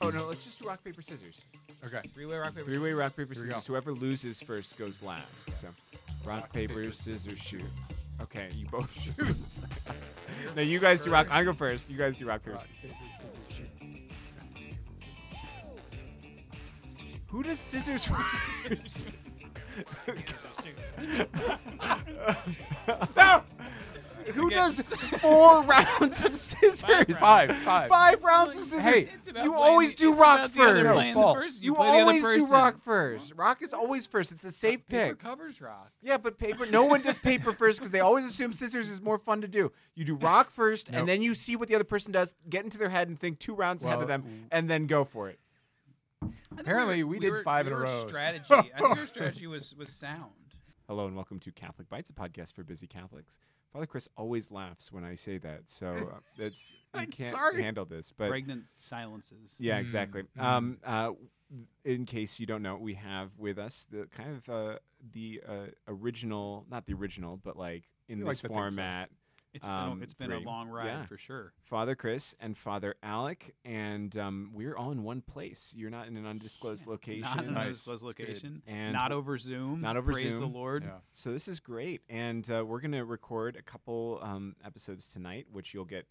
Oh no, let's just do rock paper scissors. Okay. Three-way rock paper. Three way rock paper Here we go. scissors. Whoever loses first goes last. So, rock, paper, scissors, shoot. Okay, you both shoot. no, you guys do rock. I go first. You guys do rock paper. Scissors. Who does scissors first? no. Who does four rounds of scissors? Five, five. Five rounds of scissors. Hey, It's about you playing always the- do it's rock about the other first. playing the False. first. You, play the other always do person. rock first. Rock is always first. It's the safe pick. Paper pick. covers rock. Yeah, but paper. No one does paper first because they always assume scissors is more fun to do. You do rock first, Nope. and then you see what the other person does, get into their head, and think two rounds ahead Well, of them, and then go for it. I think Apparently, were- we did were- five we in a were row, Strategy. so- I think your strategy was was sound. Hello and welcome to Catholic Bites, a podcast for busy Catholics. Father Chris always laughs when I say that, so uh, that's you I'm can't sorry. handle this. But Pregnant silences. yeah, Mm, exactly. mm. Um, uh, in case you don't know, we have with us the kind of uh, the uh, original, not the original, but like in We this like to think so. Format, It's been Um, a, it's been three. a long ride Yeah. for sure. Father Chris and Father Alec, and um, we're all in one place. You're not in an undisclosed location. Not in an Nice. undisclosed location. And not over Zoom. not over Praise Zoom. the Lord. Yeah. So this is great, and uh, we're gonna record a couple um, episodes tonight, which you'll get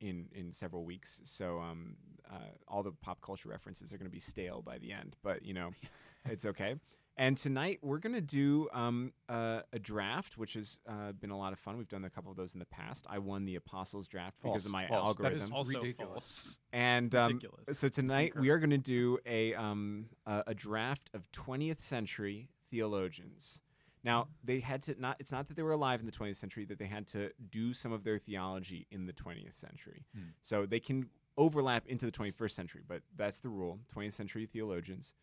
in in several weeks. So um, uh, all the pop culture references are gonna be stale by the end, but you know, it's okay. And tonight we're gonna do um, uh, a draft, which has uh, been a lot of fun. We've done a couple of those in the past. I won the apostles draft because of my false. That is. Also Ridiculous. false. And um, Ridiculous. so tonight Concur. we are going to do a um, a, a draft of 20th century theologians. Now they had to not. It's not that they were alive in the 20th century; that they had to do some of their theology in the 20th century. Hmm. So they can overlap into the 21st century, but that's the rule. 20th century theologians,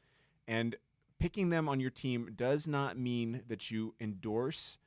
and picking them on your team does not mean that you endorse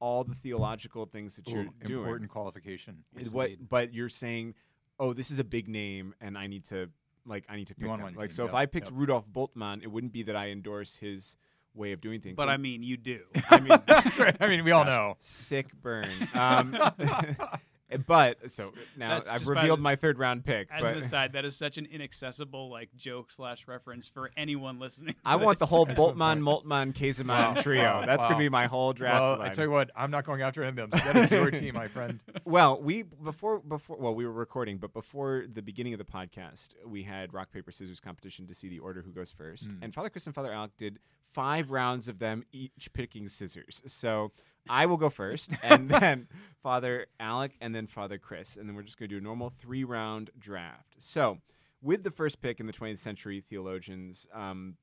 all the theological things that you're Ooh, doing important qualification. Yes, what indeed. but you're saying oh this is a big name and i need to like i need to pick want them. one like team, so if i picked yep. rudolf Bultmann it wouldn't be that i endorse his way of doing things But So- I mean, you do. i mean That's right. I mean, we all know. sick burn um but so now That's i've revealed the- my third round pick As but an aside, that is such an inaccessible like joke slash reference for anyone listening. To i want the whole Bultmann, Moltmann, Käsemann Wow, trio that's wow. gonna be my whole draft Well, I tell you what, I'm not going after any of them. So that is your team, my friend. Well, we before before well we were recording, but before the beginning of the podcast, we had rock paper scissors competition to see the order who goes first, Mm. and Father Chris and Father Alec did five rounds of them each picking scissors. So I will go first, and then Father Alec, and then Father Chris, and then we're just going to do a normal three round draft. So with the first pick in the 20th century theologians um,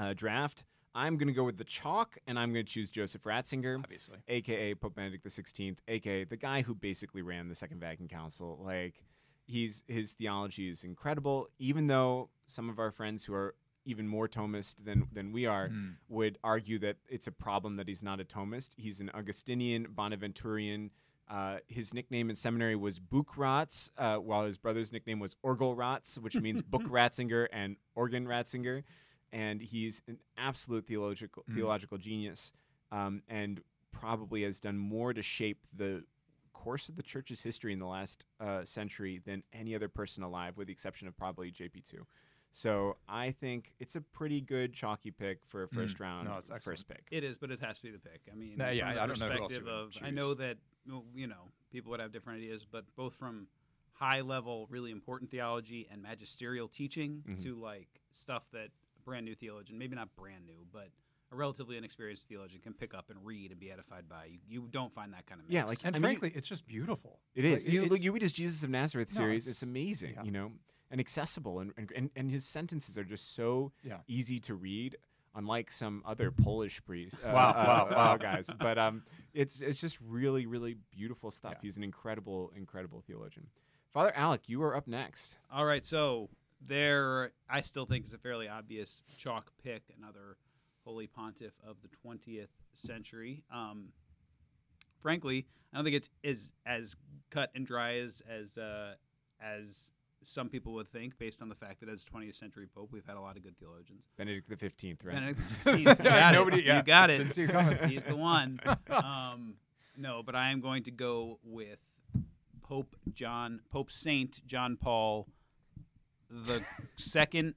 uh, draft. I'm going to go with the chalk, and I'm going to choose Joseph Ratzinger Obviously. aka Pope Benedict XVI, aka the guy who basically ran the Second Vatican Council. Like he's his theology is incredible, even though some of our friends who are even more Thomist than than we are Mm. would argue that it's a problem that he's not a Thomist. He's an Augustinian, Bonaventurian. Uh, his nickname in seminary was Buchratz, uh, while his brother's nickname was Orgelratz, which means Book Ratzinger and Organ Ratzinger. And he's an absolute theological Mm. theological genius, um, and probably has done more to shape the course of the church's history in the last uh, century than any other person alive, with the exception of probably JP2. So I think it's a pretty good chalky pick for a first Mm. round No, it's excellent. first pick. It is, but it has to be the pick. I mean, Nah, yeah, from the I don't know who else perspective you're of I know that you know people would have different ideas, but both from high level, really important theology and magisterial teaching Mhm. to like stuff that brand new theologian, maybe not brand new, but a relatively inexperienced theologian can pick up and read and be edified by. You, you don't find that kind of mix. Yeah, like- And I mean, frankly, it's just beautiful. It is. Like, you, look, you read his Jesus of Nazareth No, series; it's, it's- amazing, yeah. you know, and accessible, and, and and and his sentences are just so Yeah. easy to read. Unlike some other Polish priests, uh, Wow, uh, wow, uh, wow. guys, but um, it's it's just really, really beautiful stuff. Yeah. He's an incredible, incredible theologian. Father Alec, you are up next. All right, so there, I still think is a fairly obvious chalk pick, another holy pontiff of the 20th century. Um, frankly, I don't think it's as as cut and dry as as uh, as some people would think, based on the fact that as 20th century pope, we've had a lot of good theologians. Benedict the Fifteenth, right? Benedict you got Nobody- it. yeah, you got it. it coming. He's the one. Um, no, but I am going to go with Pope John, Pope Saint John Paul the second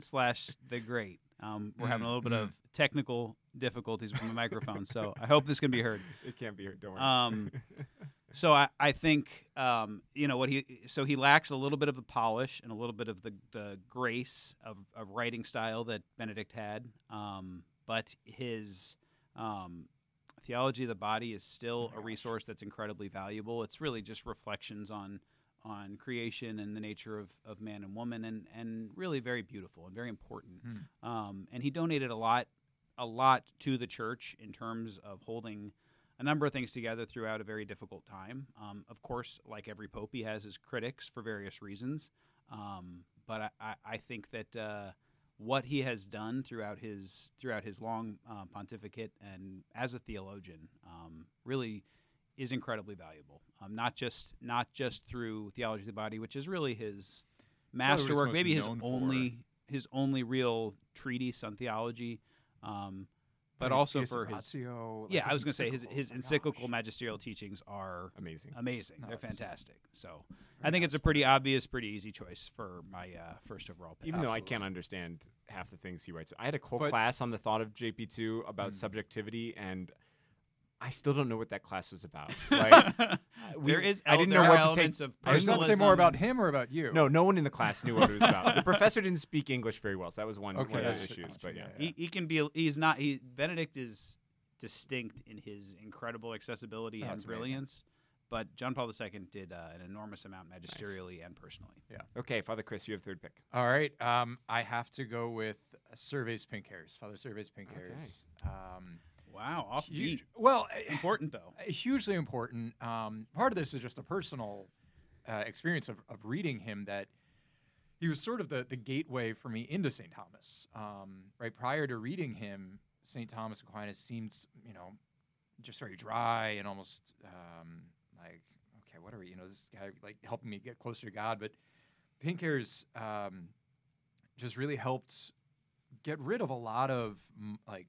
slash the Great. Um, we're having a little bit Mm, of technical difficulties with my microphone, so I hope this can be heard. It can't be heard. Don't worry. Um, so I, I think um, you know what he so he lacks a little bit of the polish and a little bit of the, the grace of, of writing style that Benedict had, um, but his um, theology of the body is still Oh a resource that's incredibly valuable. It's really just reflections on on creation and the nature of, of man and woman and, and really very beautiful and very important. Hmm. Um, and he donated a lot a lot to the church in terms of holding a number of things together throughout a very difficult time. Um, of course, like every pope, he has his critics for various reasons. Um, but I, I, I think that uh, what he has done throughout his throughout his long uh, pontificate and as a theologian um, really is incredibly valuable. Um, not just not just through theology of the body, which is really his Probably what he's masterwork, maybe his known for. only his only real treatise on theology. Um, but I mean, also for his Ratio, like yeah, I was going to say his his encyclical gosh. magisterial teachings are Amazing. amazing. No, They're fantastic. So I think it's a pretty obvious, pretty easy choice for my uh, first overall pick. Even though I can't understand half the things he writes, I had a whole But- class on the thought of JP two about Mm. subjectivity, and I still don't know what that class was about. Like, we- there is I didn't know what to take- elements of Does that say more about him or about you? no, no one in the class knew what it was about. The professor didn't speak English very well, so that was one, Okay, one of the issues. gotcha, But yeah, yeah, He, he can be. He's not. He Benedict is distinct in his incredible accessibility Oh, and that's amazing. brilliance. But John Paul II did uh, an enormous amount magisterially and personally. Yeah. Okay, Father Chris, you have third pick. All right. Um, I have to go with Servais Pinckaers. Father Servais Pink Okay. Hairs. Um, Wow, off huge, beat. well, eh, Important though. hugely important. Um, part of this is just a personal uh, experience of, of reading him that he was sort of the, the gateway for me into St. Thomas. Um, right prior to reading him, St. Thomas Aquinas seemed, you know, just very dry and almost um, like, okay, what are we, you know, this guy like helping me get closer to God. But Pinckaers um, just really helped get rid of a lot of like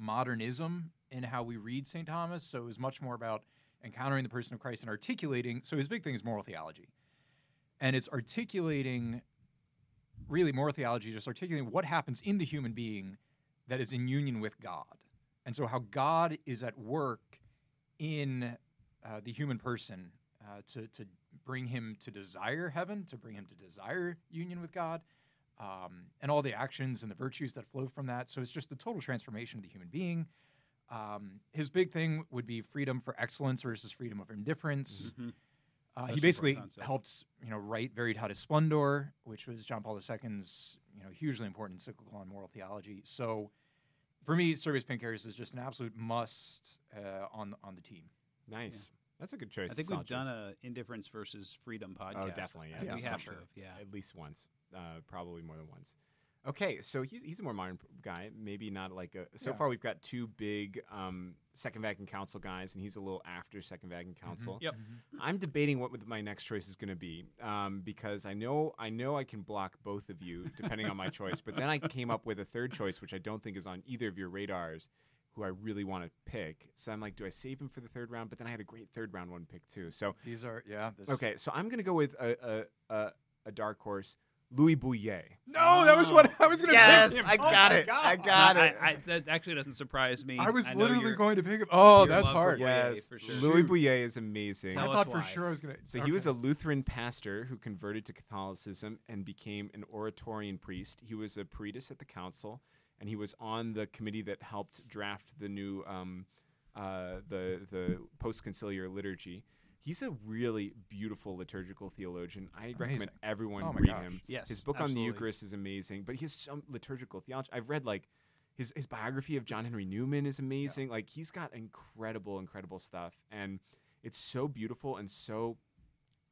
modernism in how we read St. Thomas. So it was much more about encountering the person of Christ and articulating. So his big thing is moral theology. And it's articulating really moral theology, just articulating what happens in the human being that is in union with God. And so how God is at work in uh, the human person uh, to, to bring him to desire heaven, to bring him to desire union with God, um, and all the actions and the virtues that flow from that. So it's just the total transformation of the human being. Um, his big thing would be freedom for excellence versus freedom of indifference. Mhm. Uh, he basically helped, you know, write Veritatis Splendor, which was John Paul II's, you know, hugely important encyclical on moral theology. So, for me, Servais Pinckaers is just an absolute must uh, on on the team. Nice. That's a good choice. I think we've done choice. a indifference versus freedom podcast. Oh, definitely. I Yeah, we have for to. sure. Yeah. at least once, uh, probably more than once. Okay, so he's he's a more modern guy. Maybe not like a. So Yeah. far, we've got two big um, Second Vatican Council guys, and he's a little after Second Vatican Mm-hmm. Council. Yep. I'm debating what my next choice is going to be um, because I know I know I can block both of you depending on my choice. But then I came up with a third choice, which I don't think is on either of your radars, who I really want to pick. So I'm like, do I save him for the third round? But then I had a great third round one pick too. So These are yeah. This, okay, so I'm going to go with a, a, a, a dark horse, Louis Bouyer. No, that was what I was going to Yes, pick. Him. I Oh got my it. I got I, it. I, that actually doesn't surprise me. I was know literally going to pick him. Oh, that's love for hard. Bouyer, yes, for sure. Louis Bouyer is amazing. Tell I thought for sure I was going to. So he was a Lutheran pastor who converted to Catholicism and became an Oratorian priest. He was a peritus at the council, and he was on the committee that helped draft the new um, uh, the the post conciliar liturgy. He's a really beautiful liturgical theologian. I recommend everyone Oh read gosh. him. Yes, His book on the Eucharist is amazing, but he has some liturgical theology. I've read like his his biography of John Henry Newman is amazing. Like he's got incredible, incredible stuff, and it's so beautiful and so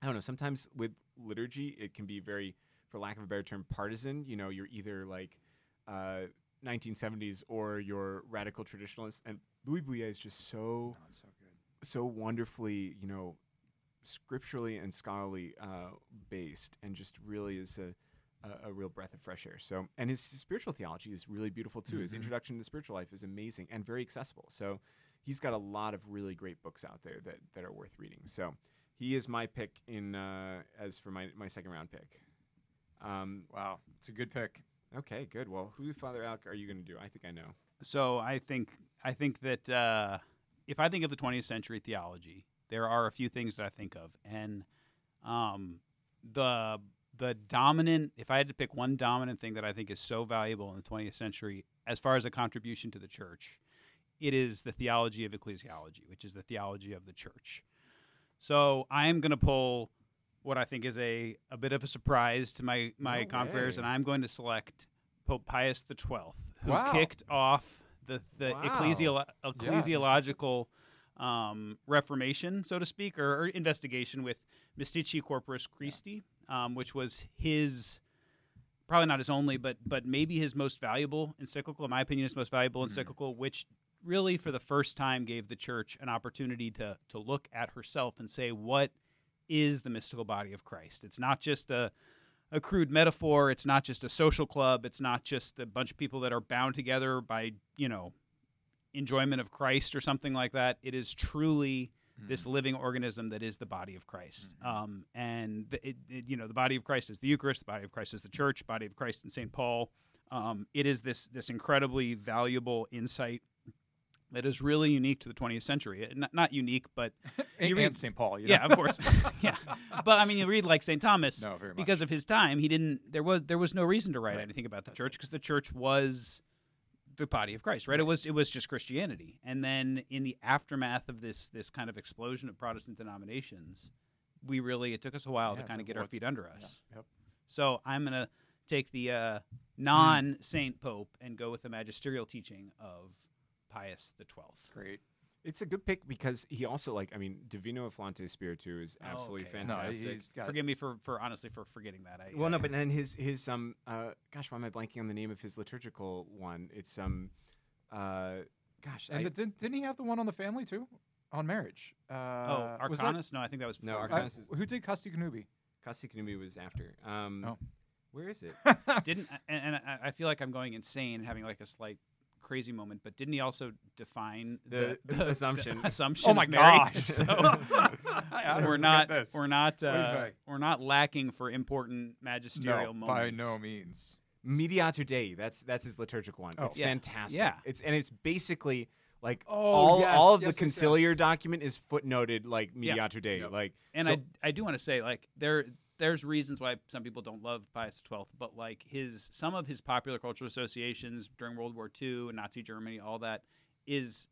I don't know. Sometimes with liturgy, it can be very, for lack of a better term, partisan. You know, you're either like uh, 1970s or you're radical traditionalist, and Louis Bouyer is just so Oh, it's so. So wonderfully, you know, scripturally and scholarly uh, based, and just really is a, a a real breath of fresh air. So, and his spiritual theology is really beautiful too. His Mhm. introduction to the spiritual life is amazing and very accessible. So, he's got a lot of really great books out there that that are worth reading. So, he is my pick in uh, as for my, my second round pick. Um, Wow, it's a good pick. okay, good. Well, who, Father Alec, are you going to do? I think I know. So I think I think that uh, if I think of the 20th century theology, there are a few things that I think of, and um, the the dominant. If I had to pick one dominant thing that I think is so valuable in the 20th century, as far as a contribution to the church, it is the theology of ecclesiology, which is the theology of the church. So I am going to pull what I think is a, a bit of a surprise to my my No confreres, and I'm going to select Pope Pius XII, who Wow. kicked off the the Wow. ecclesiolo- ecclesiological um, reformation, so to speak, or, or investigation with Mystici Corporis Christi, um, which was his probably not his only, but but maybe his most valuable encyclical. In my opinion, his most valuable encyclical, which really for the first time gave the church an opportunity to to look at herself and say what is the mystical body of Christ. It's not just a a crude metaphor. It's not just a social club. It's not just a bunch of people that are bound together by you know enjoyment of Christ or something like that. It is truly this living organism that is the body of Christ. Um, and the, it, it, you know, the body of Christ is the Eucharist. The body of Christ is the Church. Body of Christ in Saint Paul. Um, it is this this incredibly valuable insight that is really unique to the 20th century. It- Not, not unique, but you read- St. Paul. You yeah, of course, yeah. But I mean, you read like Saint Thomas No, very much. because of his time. He didn't. There was there was no reason to write Right. anything about the That's church because the church was the body of Christ, right? It was it was just Christianity. And then in the aftermath of this this kind of explosion of Protestant denominations, we really it took us a while Yeah, to kind of get our feet under Yeah, us. Yep. So I'm gonna take the uh, non Saint Pope and go with the magisterial teaching of Pius the Twelfth. Great. It's a good pick because he also like I mean Divino Afflante Spiritu is absolutely Okay. No, fantastic. he's got Forgive me for, for honestly for forgetting that. I, well, no, but then his his um uh gosh, why am I blanking on the name of his liturgical one? It's um uh gosh, And I, the, didn't, didn't he have the one on the family too? On marriage? Uh, oh, was that- Arcanus? No, I think that was No, before. uh, Arcanus is- who did Casti Connubii? Casti Connubii was after. Um, Oh. where is it? didn't and, and I, I feel like I'm going insane and having like a slight crazy moment, but didn't he also define The- the assumption. assumption? Oh my gosh. so How we're not this? we're not uh, we're not lacking for important magisterial moments. no, by no means. Mediator Dei. That's that's his liturgical one. Oh. It's Yeah. fantastic. Yeah. It's and it's basically like Oh, all yes, all of yes, the conciliar yes. document is footnoted like Yeah. Mediator Dei. Yep. Like And so- I I do want to say like there there's reasons why some people don't love Pius XII, but like his some of his popular cultural associations during World War II and Nazi Germany, all that is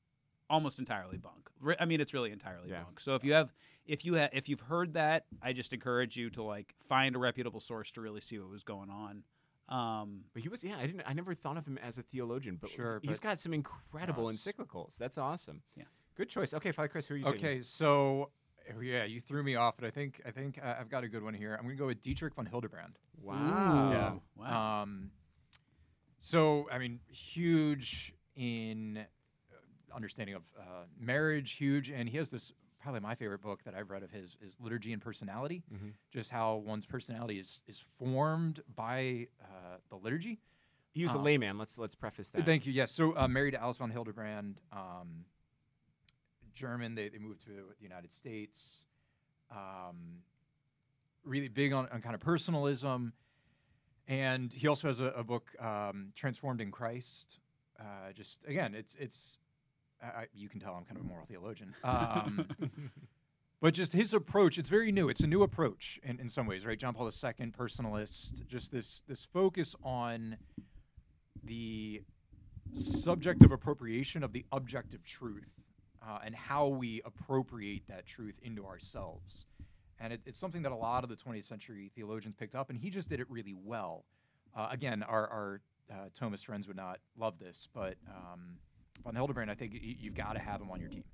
almost entirely bunk. Re- I mean, it's really entirely Yeah. bunk. So if you have if you ha- if you've heard that, I just encourage you to like find a reputable source to really see what was going on. Um, But he was, yeah. I didn't. I never thought of him as a theologian, but Sure, he's but- got some incredible No, encyclicals. That's awesome. Yeah. good choice. Okay, Father Chris, who are you taking? Okay, so oh, yeah, you threw me off, but I think I think uh, I've got a good one here. I'm going to go with Dietrich von Hildebrand. Wow. Yeah. Wow. Um, so I mean, huge in uh, understanding of uh, marriage, huge, and he has this probably my favorite book that I've read of his is Liturgy and Personality, Mhm. just how one's personality is is formed by uh, the liturgy. He was a Um, layman. Let's let's preface that. Thank you. Yes. So uh, married to Alice von Hildebrand, um, German. They, they moved to the United States. Um, really big on, on kind of personalism, and he also has a, a book, um, Transformed in Christ. Uh, just again, it's it's. I, you can tell I'm kind of a moral theologian. Um, but just his approach, it's very new. It's a new approach in, in some ways, right? John Paul II, personalist, just this this focus on the subjective appropriation of the objective truth uh, and how we appropriate that truth into ourselves. And it, it's something that a lot of the 20th century theologians picked up, and he just did it really well. Uh, again, our, our uh, Thomist friends would not love this, but um, von Hildebrand, I think y- you've got to have him on your team.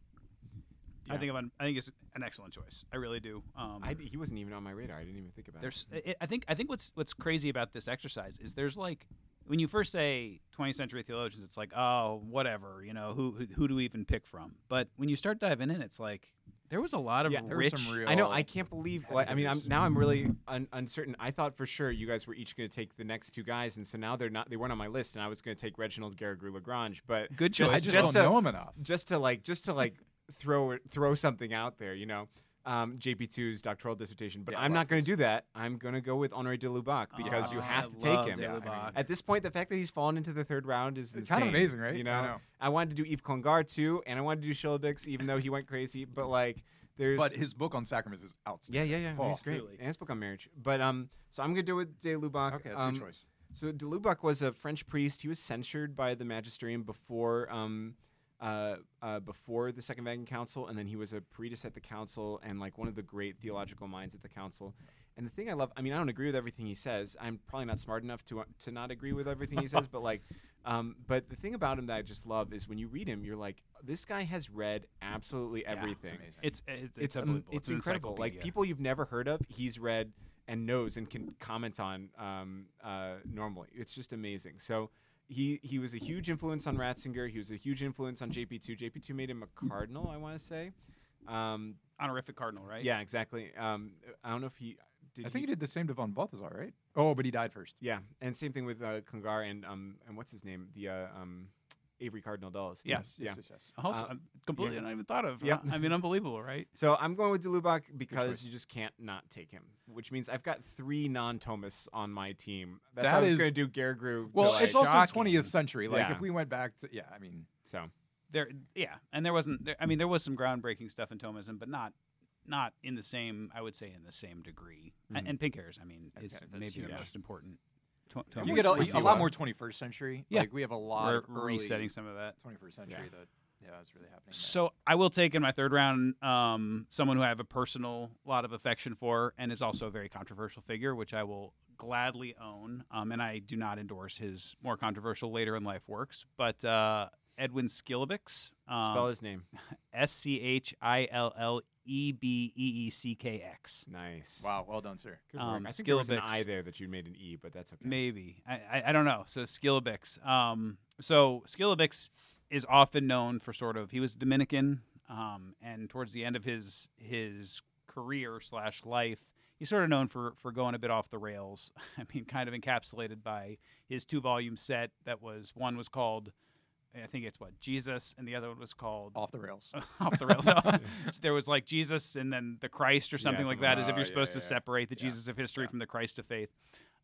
I think I'm, I think it's an excellent choice. I really do. Um, I, he wasn't even on my radar. I didn't even think about there's it. I- I think I think what's what's crazy about this exercise is there's like when you first say 20th century theologians it's like oh whatever you know who who, who do we even pick from but when you start diving in it's like there was a lot of Yeah, there were rich some real- I know. I can't believe. heavy Well, I mean, I'm, now I'm really un- uncertain. I thought for sure you guys were each going to take the next two guys, and so now they're not. They weren't on my list, and I was going to take Reginald Garrigou Lagrange. But good Just- choice I just just don't to- know him enough. just to like, just to like throw throw something out there, you know. Um, JP2's doctoral dissertation, but Yeah, I'm not going to do that. I'm going to go with Henri de Lubac because you Oh, have I to take him. Yeah, I mean, At this point, the fact that he's fallen into the third round is It's insane. kind of amazing, right? You I know, know. I wanted to do Yves Congar too, and I wanted to do Schillebeeckx, even though he went crazy. But like, there's But his book on sacraments is yeah, outstanding. yeah, yeah, Oh, he's great. truly. And his book on marriage. But um, so I'm gonna do it with de Lubac. Okay, that's um, your choice. So de Lubac was a French priest. He was censured by the magisterium before um, uh, uh, before the Second Vatican Council, and then he was a priest at the council and like one of the great theological minds at the council. And the thing I love, I mean, I don't agree with everything he says. I'm probably not smart enough to uh, to not agree with everything he says, but like, um, but the thing about him that I just love is when you read him, you're like, this guy has read absolutely everything amazing. It's it's, it's, it's um, unbelievable. it's an incredible. Like people you've never heard of, he's read and knows and can comment on um, uh, normally. It's just amazing. So he he was a huge influence on Ratzinger. He was a huge influence on JP2. JP2 made him a cardinal, I want to say. Um, honorific cardinal, right? Yeah, exactly. Um, I don't know if he did. I think he did the same to von Balthasar, right? Oh, but he died first. Yeah, and same thing with uh, Congar and um and what's his name? The uh, um Avery Cardinal Dulles. Yeah. Yes, yeah. yes, yes, yes. Also, Uh, I'm completely not even thought of. Yep. I mean, unbelievable, right? So I'm going with Delubac choice. because you just can't not take him, which means I've got three non-Thomas on my team. That's That why I was is- going to do Garrigou. Well, to, it's also shocking. 20th century. Like Yeah. if we went back to, yeah, I mean, so There, yeah, and there wasn't. There, I mean, there was some groundbreaking stuff in Thomism, but not, not in the same. I would say in the same degree. A- Mhm. And, Pinckaers. I mean, Okay, is that's maybe the huge. most important. To, you get a, a lot more 21st century. Yeah. Like we have a lot We're of early resetting some of that. 21st century Yeah. that, yeah, that's really happening. there. So I will take in my third round um, someone who I have a personal lot of affection for, and is also a very controversial figure, which I will gladly own. Um, and I do not endorse his more controversial later in life works, but uh, Edwin Schillebeeckx, spell um, his name. S C H I L L E B E E C K X. Nice. wow, well done, sir. Good um, work. I think there was an Schillebeeckx. I there that you made an E, but that's okay. Maybe I, I I don't know. So Schillebeeckx. Um, so Schillebeeckx is often known for sort of he was Dominican, um, and towards the end of his his career slash life, he's sort of known for for going a bit off the rails. I mean, kind of encapsulated by his two volume set that was one was called. I think it's what Jesus, and the other one was called Off the rails. off the rails. There was like Jesus and then the Christ or something like something that, like as if you're supposed yeah, to yeah, separate the yeah, Jesus of history yeah. from the Christ of faith.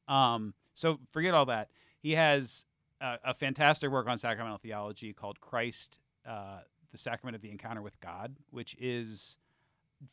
Um, so forget all that. He has a, a fantastic work on sacramental theology called Christ, uh, the Sacrament of the Encounter with God, which is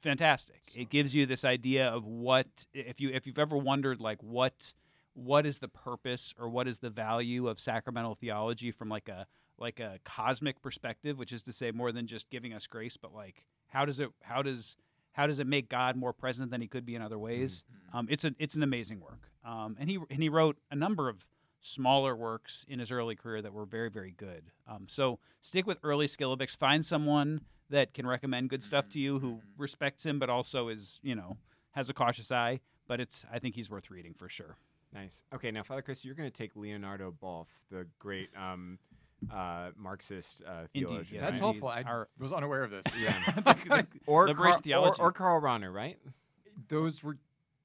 fantastic. It gives you this idea of what if you if you've ever wondered like what what is the purpose or what is the value of sacramental theology from like a like a cosmic perspective, which is to say more than just giving us grace, but like how does it how does how does it make God more present than he could be in other ways? Um, it's a it's an amazing work, um, and he and he wrote a number of smaller works in his early career that were very very good. Um, so stick with early Schillebeeckx. Find someone that can recommend good stuff to you who respects him, but also is you know has a cautious eye. But it's I think he's worth reading for sure. Nice. Okay, now Father Chris, you're going to take Leonardo Boff, the great um, uh, Marxist uh, Indeed, theologian. yes, That's right? helpful. I Our- was unaware of this. Yeah. or, Liberation Karl, or, theology. or Karl Rahner, right? Those were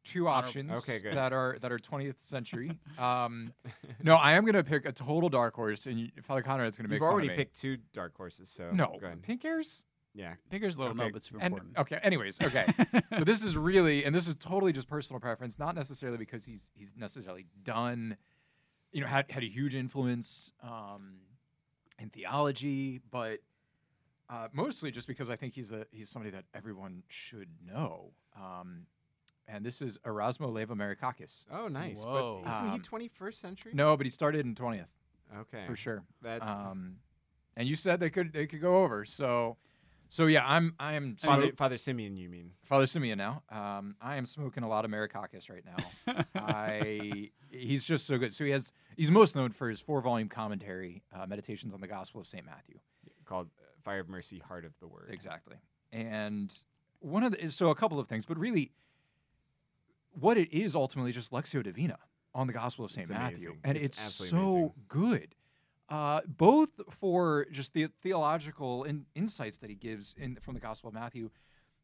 two options Okay, good. that are that are 20th century. Um, no, I am going to pick a total dark horse, and you, Father Conrad's going to make You've fun of already me. picked two dark horses, so No, go ahead. Pinckaers. Yeah. Figures a little Okay, no, but super And, important. okay. Anyways, okay. but this is really, and this is totally just personal preference, not necessarily because he's he's necessarily done, you know, had had a huge influence um, in theology, but uh, mostly just because I think he's a he's somebody that everyone should know. Um, and this is Erasmo Leiva-Merikakis. Oh, nice. Whoa. But isn't Um, he 21st century? No, but he started in twentieth Okay. for sure. That's Um, and you said they could they could go over. So, so yeah, I'm I am Father, Father Simeon, you mean? Father Simeon now. Um, I am smoking a lot of Merikakis right now. I he's just so good. So he has he's most known for his four volume commentary, uh, Meditations on the Gospel of Saint Matthew. Called Fire of Mercy, Heart of the Word. Exactly. And one of the so a couple of things, but really, what it is ultimately just Lectio Divina on the Gospel of Saint Matthew, amazing. and It's it's, absolutely so amazing. good. Uh, both for just the theological in, insights that he gives in from the Gospel of Matthew,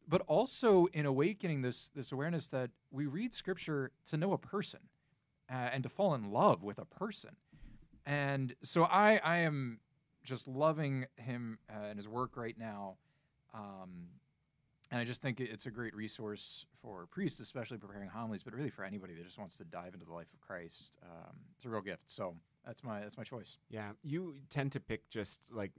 but also in awakening this this awareness that we read Scripture to know a person uh, and to fall in love with a person. And so I I am just loving him uh, and his work right now. Um, and I just think it's a great resource for priests, especially preparing homilies, but really for anybody that just wants to dive into the life of Christ. Um, it's a real gift. So that's my that's my choice. Yeah, you tend to pick just like,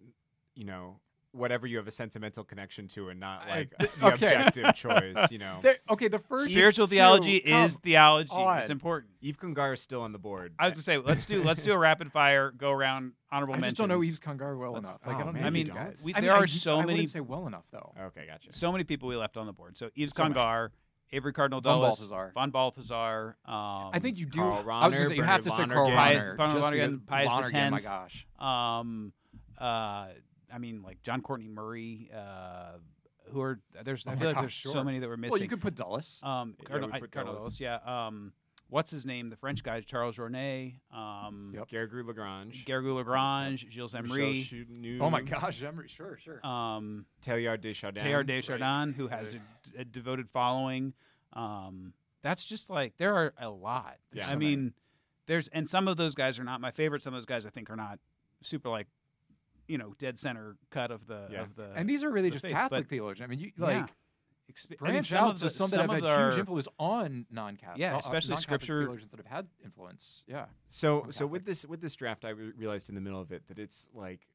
you know, whatever you have a sentimental connection to, and not like th- the okay. objective choice. You know, There- okay, the first Spiritual two, theology come is theology. on. It's important. Yves Congar is still on the board. I was gonna say let's do let's do a rapid fire go around honorable I mentions. just don't know Yves Congar well Let's- enough. Like, oh, I don't man, know I mean, these guys. we- I there mean, are I- so I many- wouldn't say well enough though. okay, gotcha. so many people we left on the board. So Yves So many. Congar, Avery Cardinal Von Dulles, Balthasar. Von Balthasar. Um, I think you do. Karl I was gonna Rahner, say you have to say Bernard Karl Lonergan. Rahner. Bernard just Lonergan, because- Pius the Lonergan, My Tenth. gosh. um, uh, I mean, like John Courtney Murray. Uh, who are there's? Oh I my feel like gosh, there's so many that we're missing. Well, you could put Dulles. Um, Yeah, Cardinal, we I- put Cardinal Dulles. Dulles, yeah. Um, what's his name? The French guy, Charles Journet. Um, Yep. Garrigou Lagrange. Garrigou Lagrange, Gilles Emery, oh my gosh, Emery. Sure, sure. um, Teilhard de Chardin. Teilhard de Chardin, who has a, a devoted following. Um, that's just like there are a lot. Yeah. I So many. mean, there's and some of those guys are not my favorite. Some of those guys I think are not super like, you know, dead center cut of the Yeah. of the. and these are really the just faith, Catholic but- theologians. I mean, you yeah. like Expe- I mean, branch out of to the- some that have of had huge influence on non-Catholic. Yeah, uh, uh, especially scripture- theologians that have had influence. Yeah. So so with this with this draft, I re- realized in the middle of it that it's like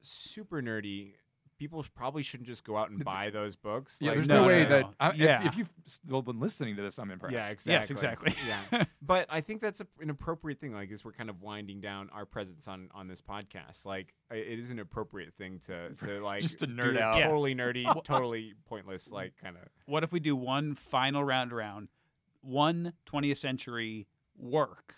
super nerdy. People probably shouldn't just go out and buy those books. Yeah, Like, there's no, no, way no, that. I, if- Yeah. if, you've still been listening to this, I'm impressed. Yeah, exactly. Yes, exactly. yeah, but I think that's a, an appropriate thing. Like, as we're kind of winding down our presence on on this podcast, like it is an appropriate thing to to like Just to nerd out. Totally nerdy, totally pointless, like kind of. what if we do one final round around one 20th century work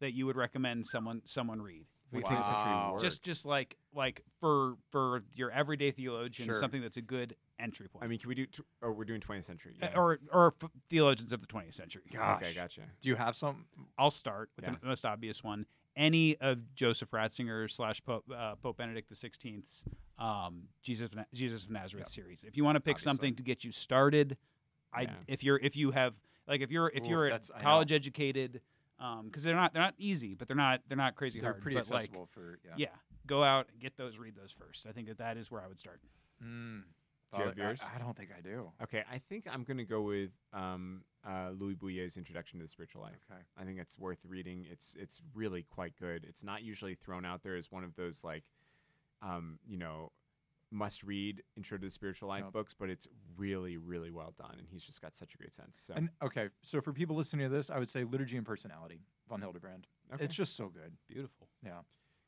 that you would recommend someone someone read Wow. century work. just just like like for for your everyday theologian Sure. something that's a good entry point I mean, can we do? T- or we're doing 20th century. Uh, yeah. or or f- theologians of the 20th century Gosh. okay, gotcha. Do you have some? i'll start with Yeah. the most obvious one any of joseph ratzinger slash pope, uh, pope benedict xvI's um, jesus of Na- jesus of nazareth Yep. series if you want to pick Obviously. something to get you started i Yeah. if you're if you have like if you're if Ooh, you're that's- I know. college educated because they're not they're not easy but they're not they're not crazy They're hard pretty but, like, accessible for yeah. yeah go out get those read those first i think that that is where i would start Mm. Do you Thought have I- yours? I, don't think I do. Okay, I think I'm gonna go with um, uh, Louis Bouyer's Introduction to the Spiritual Life. Okay. I think it's worth reading. It's it's really quite good. It's not usually thrown out there as one of those like, um, you know, must read Intro to the Spiritual Life Yep. books, but it's really really well done, and he's just got such a great sense. So And okay, so for people listening to this, I would say liturgy and personality, von Hildebrand. okay. It's just so good. beautiful Yeah.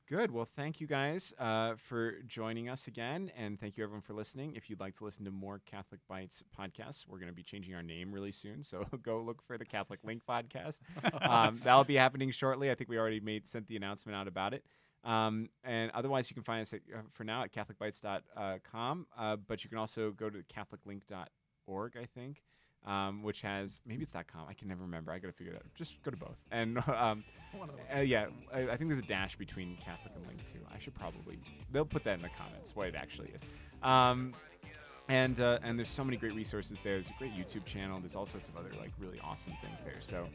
Good. Well, thank you guys uh, for joining us again, and thank you everyone for listening. If you'd like to listen to more Catholic Bites podcasts, we're going to be changing our name really soon, so go look for the Catholic Link podcast. um, that'll be happening shortly. I think we already made sent the announcement out about it. Um, and otherwise, you can find us at, uh, for now at CatholicBites.com, uh, but you can also go to CatholicLink.org, I think. Um, which has maybe it's .com. I can never remember. I got to figure that out. Just go to both. And um, uh, yeah, I, I think there's a dash between Catholic and Link too. I should probably they'll put that in the comments what it actually is. And uh, and there's so many great resources there. There's a great YouTube channel. There's all sorts of other like really awesome things there. So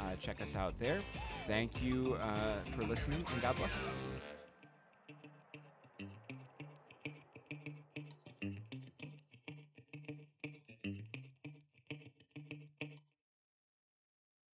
uh, check us out there. Thank you uh, for listening, and God bless you.